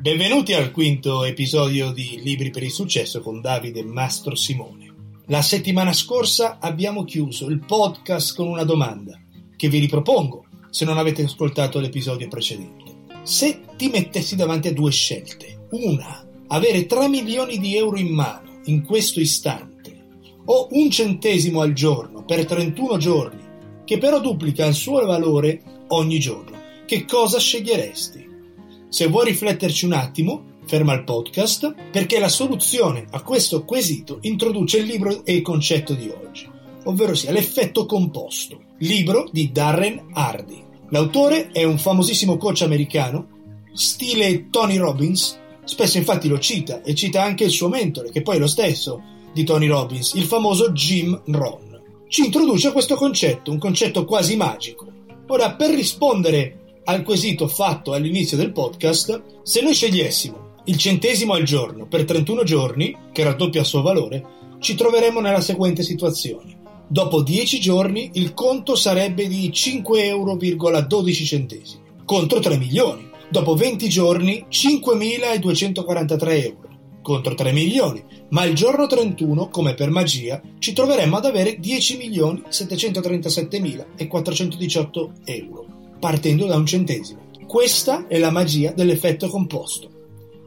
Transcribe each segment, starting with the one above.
Benvenuti al quinto episodio di Libri per il successo con Davide Mastro Simone. La settimana scorsa abbiamo chiuso il podcast con una domanda che vi ripropongo se non avete ascoltato l'episodio precedente. Se ti mettessi davanti a due scelte, una, avere 3 milioni di euro in mano in questo istante, o un centesimo al giorno per 31 giorni, che però duplica il suo valore ogni giorno, che cosa sceglieresti? Se vuoi rifletterci un attimo, ferma il podcast perché la soluzione a questo quesito introduce il libro e il concetto di oggi, ovvero sia l'effetto composto, libro di Darren Hardy. L'autore è un famosissimo coach americano, stile Tony Robbins, spesso infatti lo cita e cita anche il suo mentore, che poi è lo stesso di Tony Robbins, il famoso Jim Rohn. Ci introduce a questo concetto, un concetto quasi magico. Ora, per rispondere al quesito fatto all'inizio del podcast, se noi scegliessimo il centesimo al giorno per 31 giorni, che raddoppia il suo valore, ci troveremmo nella seguente situazione. Dopo 10 giorni il conto sarebbe di 5,12 euro contro 3 milioni. Dopo 20 giorni 5.243 euro contro 3 milioni, ma il giorno 31, come per magia, ci troveremmo ad avere 10.737.418 euro, partendo da un centesimo. Questa è la magia dell'effetto composto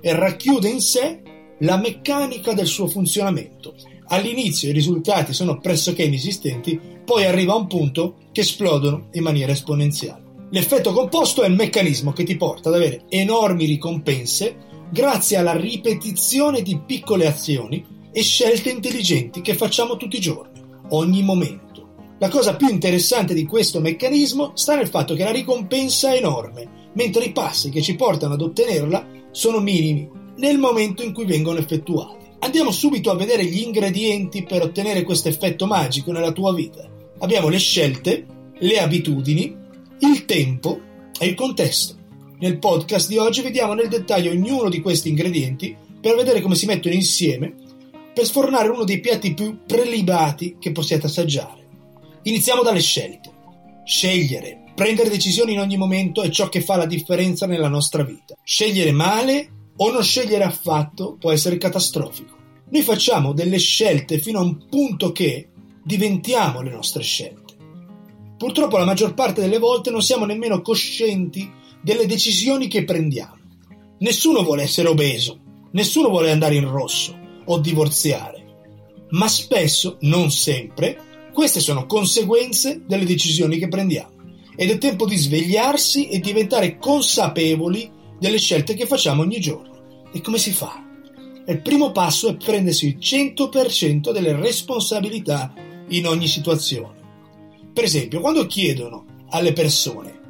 e racchiude in sé la meccanica del suo funzionamento. All'inizio i risultati sono pressoché inesistenti, poi arriva un punto che esplodono in maniera esponenziale. L'effetto composto è il meccanismo che ti porta ad avere enormi ricompense grazie alla ripetizione di piccole azioni e scelte intelligenti che facciamo tutti i giorni, ogni momento. La cosa più interessante di questo meccanismo sta nel fatto che la ricompensa è enorme, mentre i passi che ci portano ad ottenerla sono minimi nel momento in cui vengono effettuati. Andiamo subito a vedere gli ingredienti per ottenere questo effetto magico nella tua vita. Abbiamo le scelte, le abitudini, il tempo e il contesto. Nel podcast di oggi vediamo nel dettaglio ognuno di questi ingredienti per vedere come si mettono insieme per sfornare uno dei piatti più prelibati che possiate assaggiare. Iniziamo dalle scelte. Scegliere Prendere decisioni in ogni momento è ciò che fa la differenza nella nostra vita. Scegliere male o non scegliere affatto può essere catastrofico. Noi facciamo delle scelte fino a un punto che diventiamo le nostre scelte. Purtroppo la maggior parte delle volte non siamo nemmeno coscienti delle decisioni che prendiamo. Nessuno vuole essere obeso, nessuno vuole andare in rosso o divorziare, ma spesso, non sempre, queste sono conseguenze delle decisioni che prendiamo ed è tempo di svegliarsi e diventare consapevoli delle scelte che facciamo ogni giorno. E come si fa? Il primo passo è prendersi il 100% delle responsabilità in ogni situazione. Per esempio, quando chiedono alle persone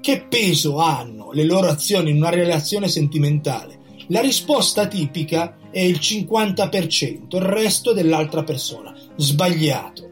che peso hanno le loro azioni in una relazione sentimentale, la risposta tipica è il 50%, il resto dell'altra persona. Sbagliato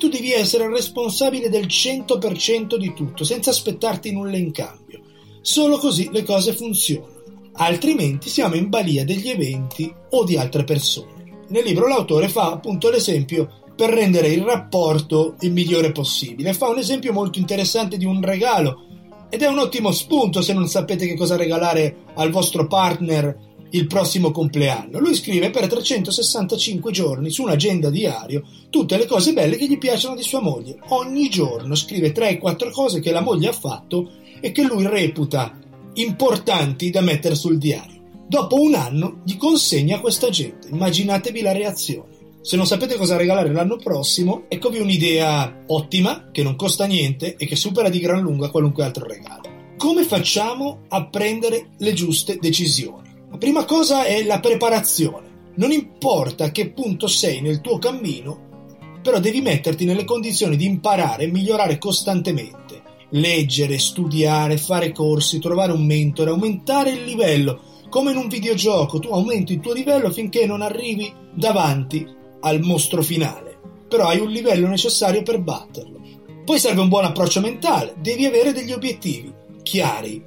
tu devi essere responsabile del 100% di tutto, senza aspettarti nulla in cambio. Solo così le cose funzionano. Altrimenti siamo in balia degli eventi o di altre persone. Nel libro l'autore fa appunto l'esempio per rendere il rapporto il migliore possibile. Fa un esempio molto interessante di un regalo ed è un ottimo spunto se non sapete che cosa regalare al vostro partner il prossimo compleanno. Lui scrive per 365 giorni su un'agenda diario tutte le cose belle che gli piacciono di sua moglie. Ogni giorno scrive 3-4 cose che la moglie ha fatto e che lui reputa importanti da mettere sul diario. Dopo un anno gli consegna questa agenda. Immaginatevi la reazione. Se non sapete cosa regalare l'anno prossimo, eccovi un'idea ottima, che non costa niente e che supera di gran lunga qualunque altro regalo. Come facciamo a prendere le giuste decisioni? Prima cosa è la preparazione. Non importa a che punto sei nel tuo cammino, però devi metterti nelle condizioni di imparare e migliorare costantemente. Leggere, studiare, fare corsi, trovare un mentore, aumentare il livello. Come in un videogioco, tu aumenti il tuo livello finché non arrivi davanti al mostro finale. Però hai un livello necessario per batterlo. Poi serve un buon approccio mentale, devi avere degli obiettivi chiari,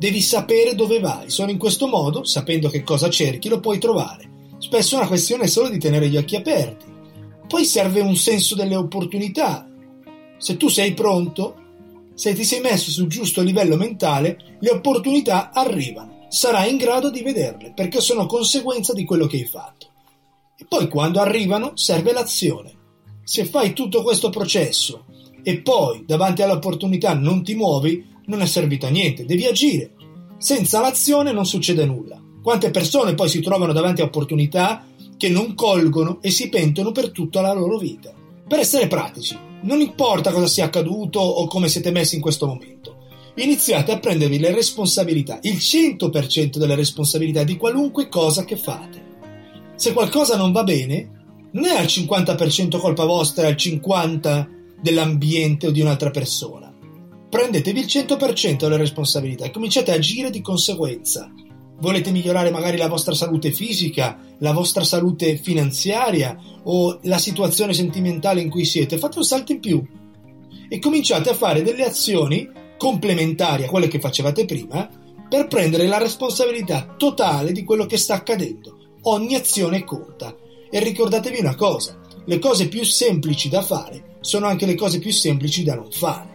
Devi sapere dove vai, solo in questo modo, sapendo che cosa cerchi, lo puoi trovare. Spesso è una questione solo di tenere gli occhi aperti. Poi serve un senso delle opportunità. Se tu sei pronto, se ti sei messo sul giusto livello mentale, le opportunità arrivano. sarai in grado di vederle perché sono conseguenza di quello che hai fatto. E poi quando arrivano serve l'azione. Se fai tutto questo processo e poi davanti all'opportunità non ti muovi, non è servito a niente, devi agire. Senza l'azione non succede nulla. Quante persone poi si trovano davanti a opportunità che non colgono e si pentono per tutta la loro vita. Per essere pratici, non importa cosa sia accaduto o come siete messi in questo momento, iniziate a prendervi le responsabilità, il 100% delle responsabilità di qualunque cosa che fate. Se qualcosa non va bene, non è al 50% colpa vostra, è al 50% dell'ambiente o di un'altra persona. Prendetevi il 100% delle responsabilità e cominciate a agire di conseguenza. Volete migliorare magari la vostra salute fisica, la vostra salute finanziaria o la situazione sentimentale in cui siete? Fate un salto in più e cominciate a fare delle azioni complementari a quelle che facevate prima per prendere la responsabilità totale di quello che sta accadendo. Ogni azione conta. E ricordatevi una cosa, le cose più semplici da fare sono anche le cose più semplici da non fare.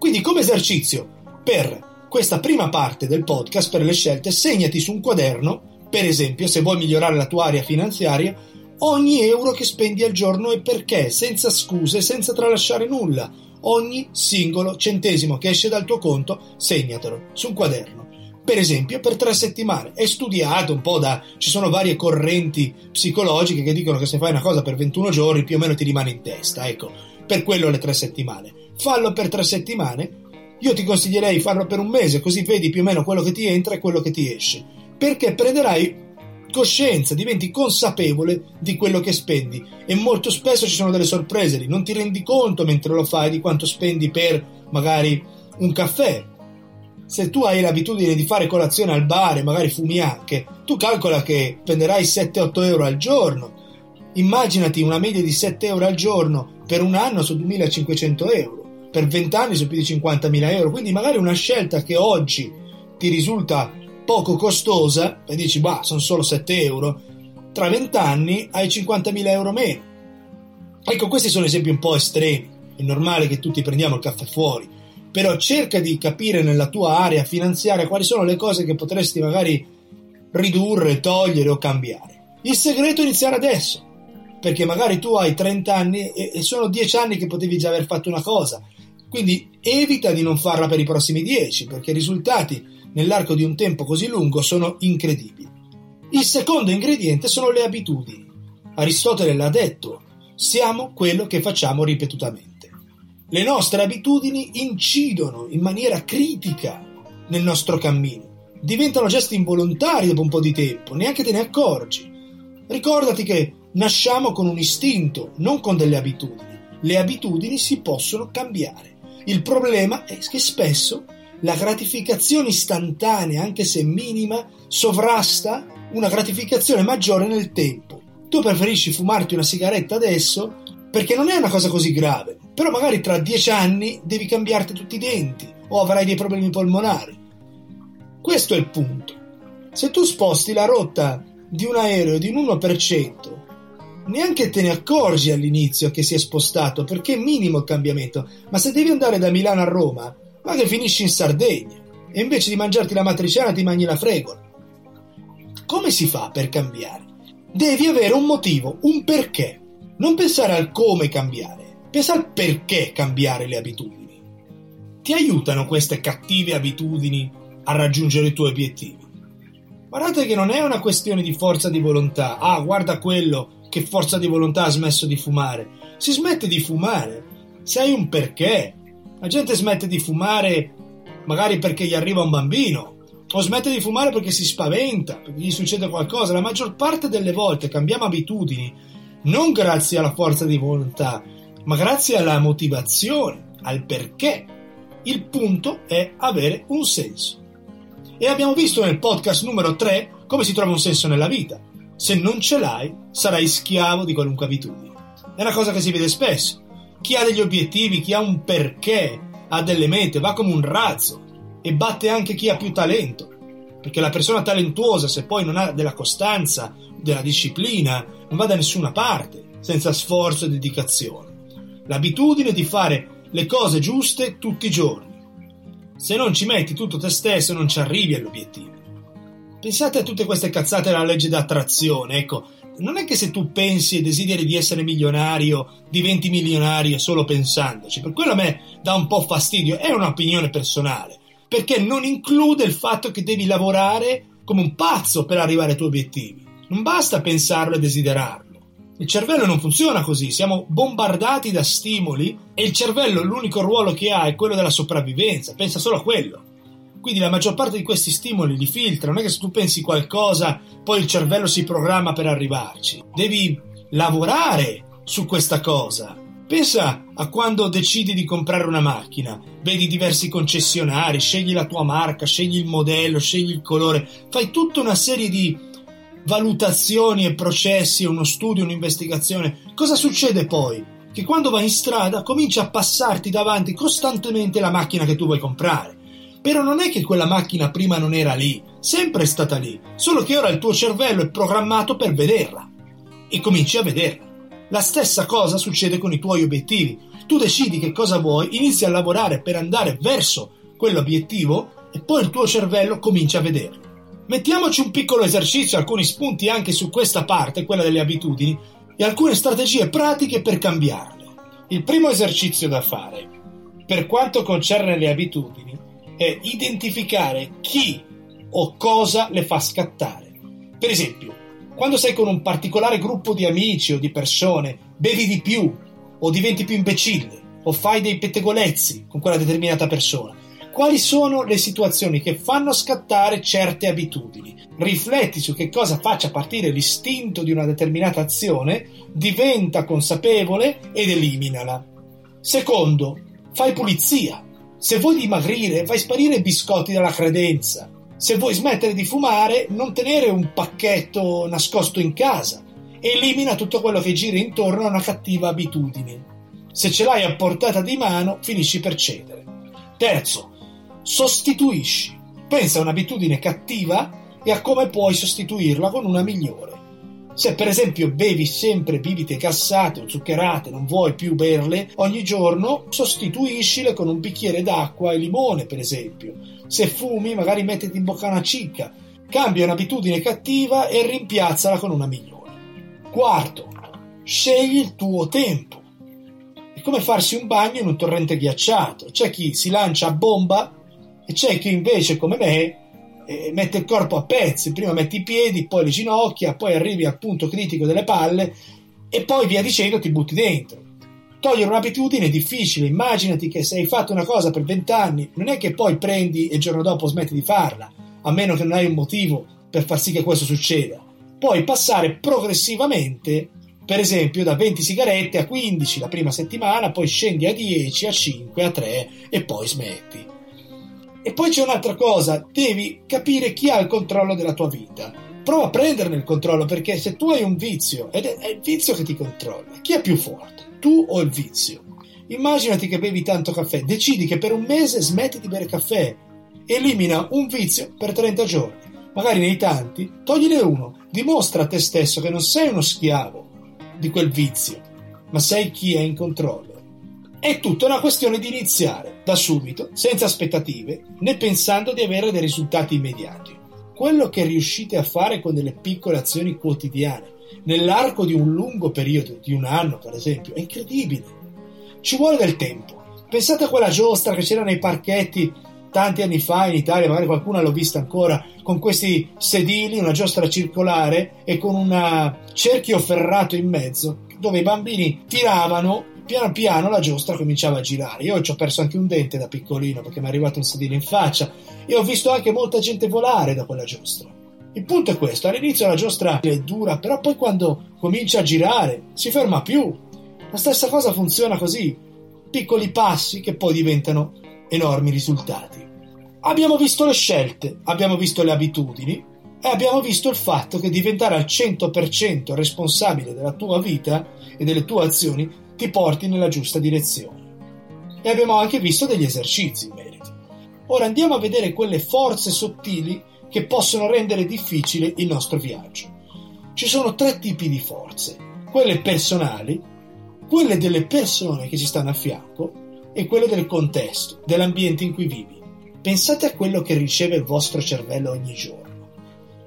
Quindi come esercizio per questa prima parte del podcast per le scelte, segnati su un quaderno, per esempio, se vuoi migliorare la tua area finanziaria, ogni euro che spendi al giorno e perché, senza scuse, senza tralasciare nulla. Ogni singolo centesimo che esce dal tuo conto, segnatelo su un quaderno. Per esempio, per tre settimane. È studiato un po' da. ci sono varie correnti psicologiche che dicono che se fai una cosa per 21 giorni più o meno ti rimane in testa. Ecco, per quello le tre settimane. Fallo per tre settimane io ti consiglierei di farlo per un mese, così vedi più o meno quello che ti entra e quello che ti esce. Perché prenderai coscienza, diventi consapevole di quello che spendi e molto spesso ci sono delle sorprese lì, non ti rendi conto mentre lo fai di quanto spendi per magari un caffè. Se tu hai l'abitudine di fare colazione al bar e magari fumi anche, tu calcola che spenderai 7-8 euro al giorno. Immaginati una media di 7 euro al giorno per un anno su 2500 euro per 20 anni su più di 50.000 euro. Quindi magari una scelta che oggi ti risulta poco costosa e dici, bah, sono solo 7 euro, tra 20 anni hai 50.000 euro meno. Ecco, questi sono esempi un po' estremi. È normale che tutti prendiamo il caffè fuori, però cerca di capire nella tua area finanziaria quali sono le cose che potresti magari ridurre, togliere o cambiare. Il segreto è iniziare adesso, perché magari tu hai 30 anni e, sono 10 anni che potevi già aver fatto una cosa quindi evita di non farla per i prossimi 10, perché i risultati nell'arco di un tempo così lungo sono incredibili. Il secondo ingrediente sono le abitudini. Aristotele l'ha detto, siamo quello che facciamo ripetutamente. Le nostre abitudini incidono in maniera critica nel nostro cammino, diventano gesti involontari dopo un po' di tempo, neanche te ne accorgi. Ricordati che nasciamo con un istinto, non con delle abitudini. Le abitudini si possono cambiare. Il problema è che spesso la gratificazione istantanea, anche se minima, sovrasta una gratificazione maggiore nel tempo. Tu preferisci fumarti una sigaretta adesso perché non è una cosa così grave, però magari tra dieci anni devi cambiarti tutti i denti o avrai dei problemi polmonari. Questo è il punto. Se tu sposti la rotta di un aereo di un 1%, neanche te ne accorgi all'inizio che si è spostato perché è minimo il cambiamento. Ma se devi andare da Milano a Roma, ma che finisci in Sardegna e invece di mangiarti la matriciana ti mangi la fregola. Come si fa per cambiare? Devi avere un motivo, un perché. Non pensare al come cambiare, pensa al perché cambiare le abitudini. Ti aiutano queste cattive abitudini a raggiungere i tuoi obiettivi? Guardate che non è una questione di forza di volontà. Ah, guarda quello, che forza di volontà ha smesso di fumare. Si smette di fumare se hai un perché. La gente smette di fumare magari perché gli arriva un bambino, o smette di fumare perché si spaventa, perché gli succede qualcosa. La maggior parte delle volte cambiamo abitudini non grazie alla forza di volontà, ma grazie alla motivazione, al perché. Il punto è avere un senso. E abbiamo visto nel podcast numero 3 come si trova un senso nella vita. Se non ce l'hai, sarai schiavo di qualunque abitudine. È una cosa che si vede spesso. Chi ha degli obiettivi, chi ha un perché, ha delle mete, va come un razzo e batte anche chi ha più talento. Perché la persona talentuosa, se poi non ha della costanza, della disciplina, non va da nessuna parte senza sforzo e dedicazione. L'abitudine di fare le cose giuste tutti i giorni. Se non ci metti tutto te stesso non ci arrivi all'obiettivo. Pensate a tutte queste cazzate della legge d'attrazione, ecco, non è che se tu pensi e desideri di essere milionario, diventi milionario solo pensandoci, per quello a me dà un po' fastidio, è un'opinione personale, perché non include il fatto che devi lavorare come un pazzo per arrivare ai tuoi obiettivi. Non basta pensarlo e desiderarlo. Il cervello non funziona così, siamo bombardati da stimoli e il cervello l'unico ruolo che ha è quello della sopravvivenza, pensa solo a quello. Quindi la maggior parte di questi stimoli li filtra, non è che se tu pensi qualcosa poi il cervello si programma per arrivarci. Devi lavorare su questa cosa. Pensa a quando decidi di comprare una macchina, vedi diversi concessionari, scegli la tua marca, scegli il modello, scegli il colore, fai tutta una serie di valutazioni e processi, uno studio, un'investigazione. Cosa succede poi? Che quando vai in strada comincia a passarti davanti costantemente la macchina che tu vuoi comprare. Però non è che quella macchina prima non era lì, sempre è stata lì, solo che ora il tuo cervello è programmato per vederla. E cominci a vederla. La stessa cosa succede con i tuoi obiettivi. Tu decidi che cosa vuoi, inizi a lavorare per andare verso quell'obiettivo e poi il tuo cervello comincia a vederlo. Mettiamoci un piccolo esercizio, alcuni spunti anche su questa parte, quella delle abitudini, e alcune strategie pratiche per cambiarle. Il primo esercizio da fare, per quanto concerne le abitudini, è identificare chi o cosa le fa scattare. Per esempio, quando sei con un particolare gruppo di amici o di persone, bevi di più, o diventi più imbecille, o fai dei pettegolezzi con quella determinata persona quali sono le situazioni che fanno scattare certe abitudini. Rifletti su che cosa faccia partire l'istinto di una determinata azione, diventa consapevole ed eliminala. Secondo, fai pulizia. Se vuoi dimagrire, fai sparire i biscotti dalla credenza. Se vuoi smettere di fumare, non tenere un pacchetto nascosto in casa. Elimina tutto quello che gira intorno a una cattiva abitudine. Se ce l'hai a portata di mano, finisci per cedere. Terzo, sostituisci. Pensa a un'abitudine cattiva e a come puoi sostituirla con una migliore. Se per esempio bevi sempre bibite gassate o zuccherate, non vuoi più berle ogni giorno, sostituiscile con un bicchiere d'acqua e limone, per esempio. Se fumi, magari mettiti in bocca una cicca. Cambia un'abitudine cattiva e rimpiazzala con una migliore. Quarto, scegli il tuo tempo. È come farsi un bagno in un torrente ghiacciato. C'è chi si lancia a bomba e c'è chi invece, come me, eh, mette il corpo a pezzi, prima metti i piedi, poi le ginocchia, poi arrivi al punto critico delle palle e poi via dicendo ti butti dentro. Togliere un'abitudine è difficile, immaginati che se hai fatto una cosa per vent'anni, non è che poi prendi e il giorno dopo smetti di farla, a meno che non hai un motivo per far sì che questo succeda. Puoi passare progressivamente, per esempio, da 20 sigarette a 15 la prima settimana, poi scendi a 10, a 5, a 3 e poi smetti. E poi c'è un'altra cosa, devi capire chi ha il controllo della tua vita. Prova a prenderne il controllo perché se tu hai un vizio ed è il vizio che ti controlla, chi è più forte? Tu o il vizio? Immaginati che bevi tanto caffè, decidi che per un mese smetti di bere caffè, elimina un vizio per 30 giorni, magari nei tanti, togliene uno, dimostra a te stesso che non sei uno schiavo di quel vizio, ma sei chi è in controllo. È tutta una questione di iniziare da subito, senza aspettative, né pensando di avere dei risultati immediati. Quello che riuscite a fare con delle piccole azioni quotidiane, nell'arco di un lungo periodo, di un anno per esempio, è incredibile. Ci vuole del tempo. Pensate a quella giostra che c'era nei parchetti tanti anni fa in Italia, magari qualcuno l'ha vista ancora, con questi sedili, una giostra circolare e con un cerchio ferrato in mezzo, dove i bambini tiravano piano piano la giostra cominciava a girare. Io ci ho perso anche un dente da piccolino perché mi è arrivato un sedile in faccia e ho visto anche molta gente volare da quella giostra. Il punto è questo, all'inizio la giostra è dura, però poi quando comincia a girare si ferma più. La stessa cosa funziona così, piccoli passi che poi diventano enormi risultati. Abbiamo visto le scelte, abbiamo visto le abitudini e abbiamo visto il fatto che diventare al 100% responsabile della tua vita e delle tue azioni ti porti nella giusta direzione. E abbiamo anche visto degli esercizi in merito. Ora andiamo a vedere quelle forze sottili che possono rendere difficile il nostro viaggio. Ci sono tre tipi di forze, quelle personali, quelle delle persone che ci stanno a fianco e quelle del contesto, dell'ambiente in cui vivi. Pensate a quello che riceve il vostro cervello ogni giorno.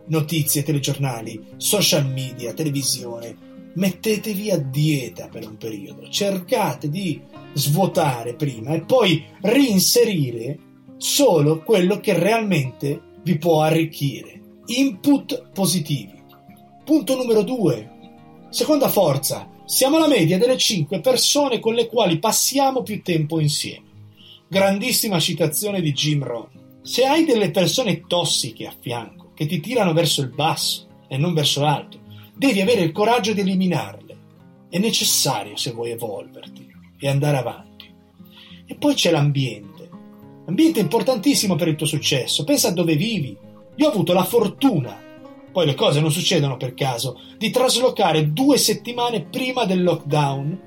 Notizie, telegiornali, social media, televisione. Mettetevi a dieta per un periodo. Cercate di svuotare prima e poi reinserire solo quello che realmente vi può arricchire. Input positivi. Punto numero due. Seconda forza. Siamo la media delle 5 persone con le quali passiamo più tempo insieme. Grandissima citazione di Jim Rohn. Se hai delle persone tossiche a fianco, che ti tirano verso il basso e non verso l'alto, devi avere il coraggio di eliminarle. È necessario se vuoi evolverti e andare avanti. E poi c'è l'ambiente. L'ambiente è importantissimo per il tuo successo. Pensa a dove vivi. Io ho avuto la fortuna, poi le cose non succedono per caso, di traslocare due settimane prima del lockdown,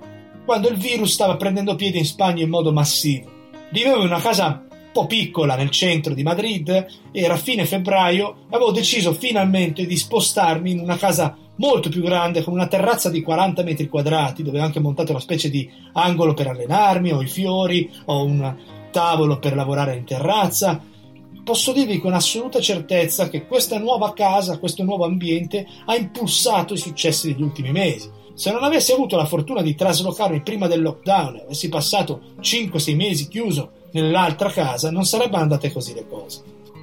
quando il virus stava prendendo piede in Spagna in modo massivo. Vivevo in una casa un po' piccola nel centro di Madrid, era fine febbraio, avevo deciso finalmente di spostarmi in una casa molto più grande, con una terrazza di 40 metri quadrati, dove ho anche montato una specie di angolo per allenarmi, ho i fiori, ho un tavolo per lavorare in terrazza. Posso dirvi con assoluta certezza che questa nuova casa, questo nuovo ambiente ha impulsato i successi degli ultimi mesi. Se non avessi avuto la fortuna di traslocarmi prima del lockdown, avessi passato 5-6 mesi chiuso nell'altra casa, non sarebbero andate così le cose.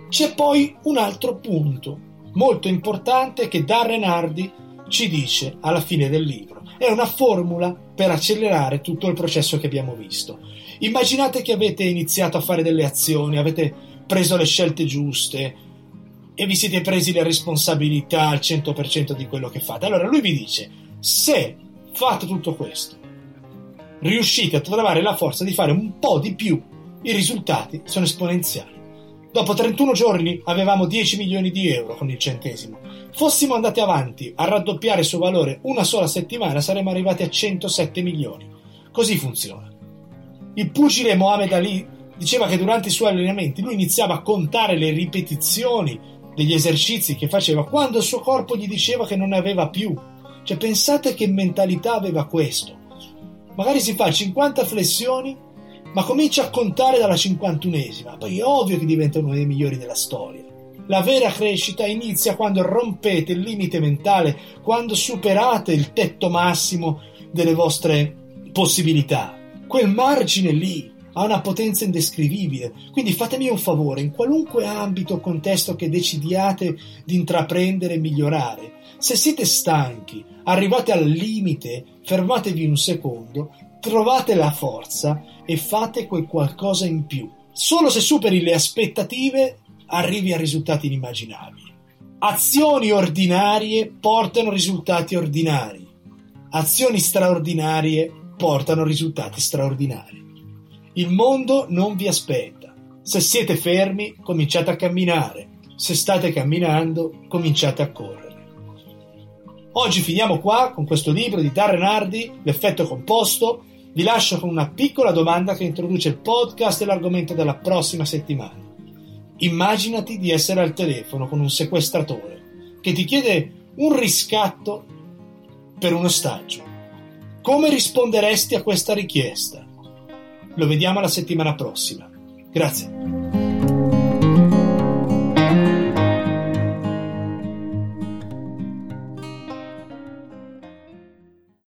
C'è poi un altro punto molto importante che Darren Hardy ci dice alla fine del libro. È una formula per accelerare tutto il processo che abbiamo visto. Immaginate che avete iniziato a fare delle azioni, avete preso le scelte giuste e vi siete presi le responsabilità al 100% di quello che fate. Allora lui vi dice se fate tutto questo, riuscite a trovare la forza di fare un po' di più, i risultati sono esponenziali. Dopo 31 giorni avevamo 10 milioni di euro con il centesimo. Fossimo andati avanti a raddoppiare il suo valore una sola settimana saremmo arrivati a 107 milioni. Così funziona. Il pugile Mohamed Ali diceva che durante i suoi allenamenti lui iniziava a contare le ripetizioni degli esercizi che faceva quando il suo corpo gli diceva che non ne aveva più cioè pensate che mentalità aveva questo. Magari si fa 50 flessioni, ma comincia a contare dalla 51esima, poi è ovvio che diventa uno dei migliori della storia. La vera crescita inizia quando rompete il limite mentale, quando superate il tetto massimo delle vostre possibilità. Quel margine lì ha una potenza indescrivibile. Quindi fatemi un favore, in qualunque ambito o contesto che decidiate di intraprendere e migliorare, se siete stanchi, arrivate al limite, fermatevi un secondo, trovate la forza e fate quel qualcosa in più. Solo se superi le aspettative arrivi a risultati inimmaginabili. Azioni ordinarie portano risultati ordinari. Azioni straordinarie portano risultati straordinari. Il mondo non vi aspetta. Se siete fermi, cominciate a camminare. Se state camminando, cominciate a correre. Oggi finiamo qua con questo libro di Darren Hardy, L'effetto composto. Vi lascio con una piccola domanda che introduce il podcast e l'argomento della prossima settimana. Immaginati di essere al telefono con un sequestratore che ti chiede un riscatto per un ostaggio. Come risponderesti a questa richiesta? Lo vediamo la settimana prossima. Grazie.